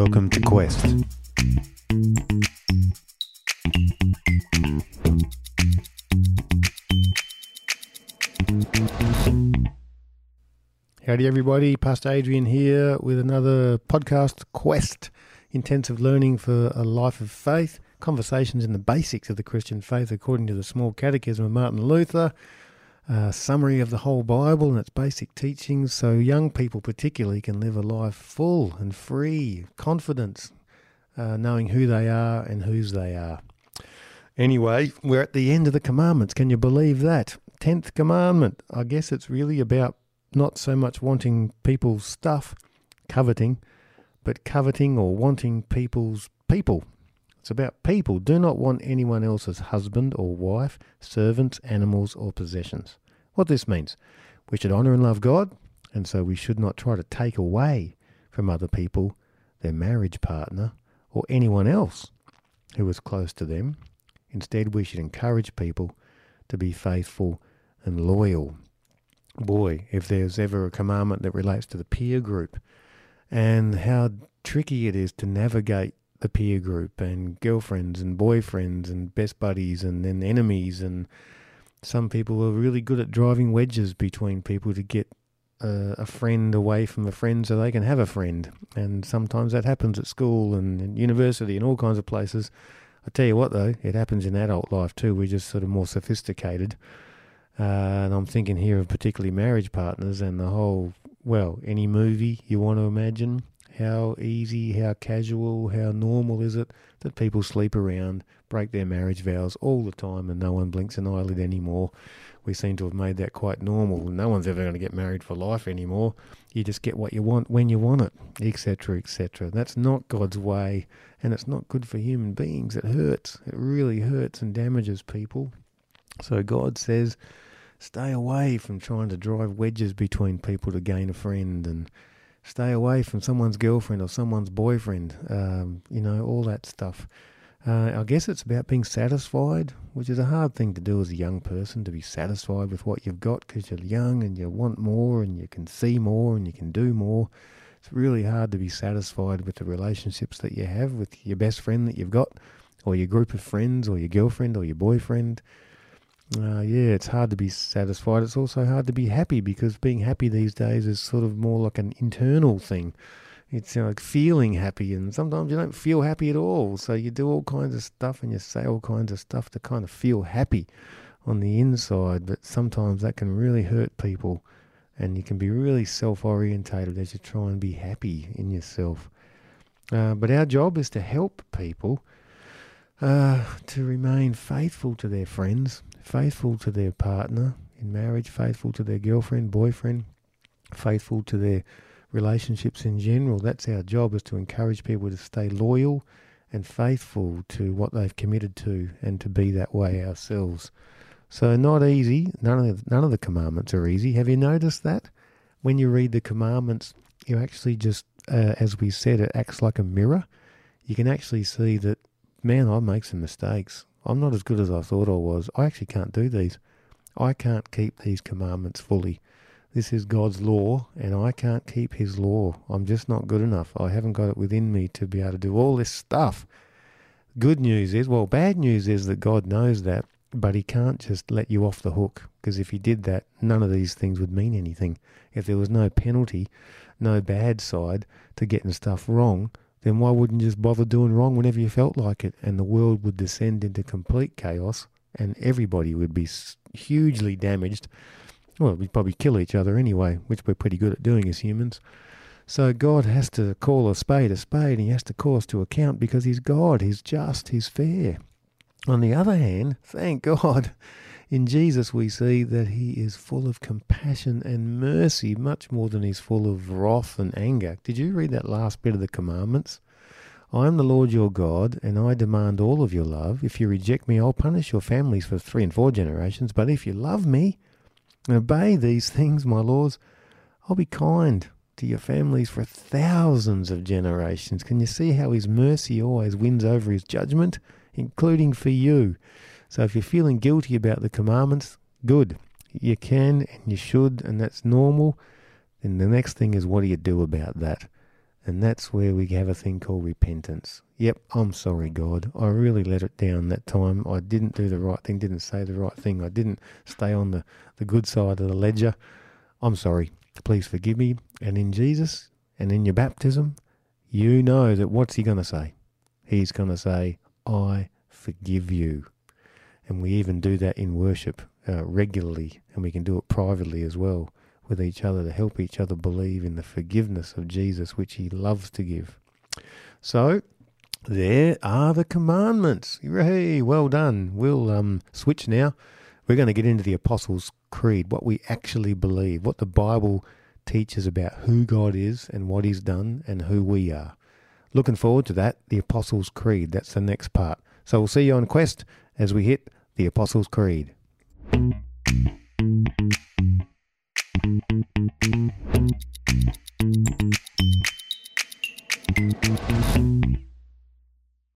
welcome to Quest. Howdy, everybody. Pastor Adrian here with another podcast, Quest Intensive Learning for a Life of Faith. Conversations in the basics of the Christian faith according to the Small Catechism of Martin Luther. Summary of the whole Bible and its basic teachings so young people, particularly, can live a life full and free, confidence, uh, knowing who they are and whose they are. Anyway, we're at the end of the commandments. Can you believe that? Tenth commandment. I guess it's really about not so much wanting people's stuff, coveting, but coveting or wanting people's people. It's about people. Do not want anyone else's husband or wife, servants, animals, or possessions. What this means we should honour and love God, and so we should not try to take away from other people their marriage partner or anyone else who is close to them. Instead, we should encourage people to be faithful and loyal boy, if there's ever a commandment that relates to the peer group and how tricky it is to navigate the peer group and girlfriends and boyfriends and best buddies and then enemies and some people are really good at driving wedges between people to get a, a friend away from a friend so they can have a friend. And sometimes that happens at school and, and university and all kinds of places. I tell you what though it happens in adult life too. We're just sort of more sophisticated. Uh, and I'm thinking here of particularly marriage partners and the whole, well, any movie you want to imagine. How easy, how casual, how normal is it that people sleep around, break their marriage vows all the time, and no one blinks an eyelid anymore? We seem to have made that quite normal. No one's ever going to get married for life anymore. You just get what you want when you want it, etc., etc. That's not God's way, and it's not good for human beings. It hurts. It really hurts and damages people. So God says, stay away from trying to drive wedges between people to gain a friend and stay away from someone's girlfriend or someone's boyfriend, um, you know, all that stuff. Uh, I guess it's about being satisfied, which is a hard thing to do as a young person, to be satisfied with what you've got because you're young and you want more and you can see more and you can do more. It's really hard to be satisfied with the relationships that you have with your best friend that you've got, or your group of friends, or your girlfriend, or your boyfriend. Uh, yeah, it's hard to be satisfied. It's also hard to be happy because being happy these days is sort of more like an internal thing. It's like feeling happy, and sometimes you don't feel happy at all. So you do all kinds of stuff and you say all kinds of stuff to kind of feel happy on the inside, but sometimes that can really hurt people, and you can be really self orientated as you try and be happy in yourself. Uh, but our job is to help people uh, to remain faithful to their friends faithful to their partner in marriage, faithful to their girlfriend, boyfriend, faithful to their relationships in general. That's our job is to encourage people to stay loyal and faithful to what they've committed to and to be that way ourselves. So not easy. None of the, none of the commandments are easy. Have you noticed that? When you read the commandments, you actually just, uh, as we said, it acts like a mirror. You can actually see that, man, I make some mistakes. I'm not as good as I thought I was. I actually can't do these. I can't keep these commandments fully. This is God's law, and I can't keep His law. I'm just not good enough. I haven't got it within me to be able to do all this stuff. Good news is, well, bad news is that God knows that, but He can't just let you off the hook, because if He did that, none of these things would mean anything. If there was no penalty, no bad side to getting stuff wrong, then why wouldn't you just bother doing wrong whenever you felt like it? And the world would descend into complete chaos and everybody would be hugely damaged. Well, we'd probably kill each other anyway, which we're pretty good at doing as humans. So God has to call a spade a spade and he has to call us to account because he's God, he's just, he's fair. On the other hand, thank God, in Jesus we see that he is full of compassion and mercy, much more than he's full of wrath and anger. Did you read that last bit of the commandments? I am the Lord your God, and I demand all of your love. If you reject me, I'll punish your families for three and four generations. But if you love me and obey these things, my laws, I'll be kind to your families for thousands of generations. Can you see how his mercy always wins over his judgment, including for you? So if you're feeling guilty about the commandments, good. You can and you should, and that's normal. Then the next thing is what do you do about that? And that's where we have a thing called repentance. Yep, I'm sorry, God. I really let it down that time. I didn't do the right thing, didn't say the right thing. I didn't stay on the, the good side of the ledger. I'm sorry. Please forgive me. And in Jesus and in your baptism, you know that what's he going to say? He's going to say, I forgive you. And we even do that in worship uh, regularly, and we can do it privately as well with each other to help each other believe in the forgiveness of Jesus, which he loves to give. So, there are the commandments. Hey, well done. We'll um, switch now. We're going to get into the Apostles' Creed, what we actually believe, what the Bible teaches about who God is and what He's done and who we are. Looking forward to that, the Apostles' Creed. That's the next part. So we'll see you on Quest as we hit the Apostles' Creed.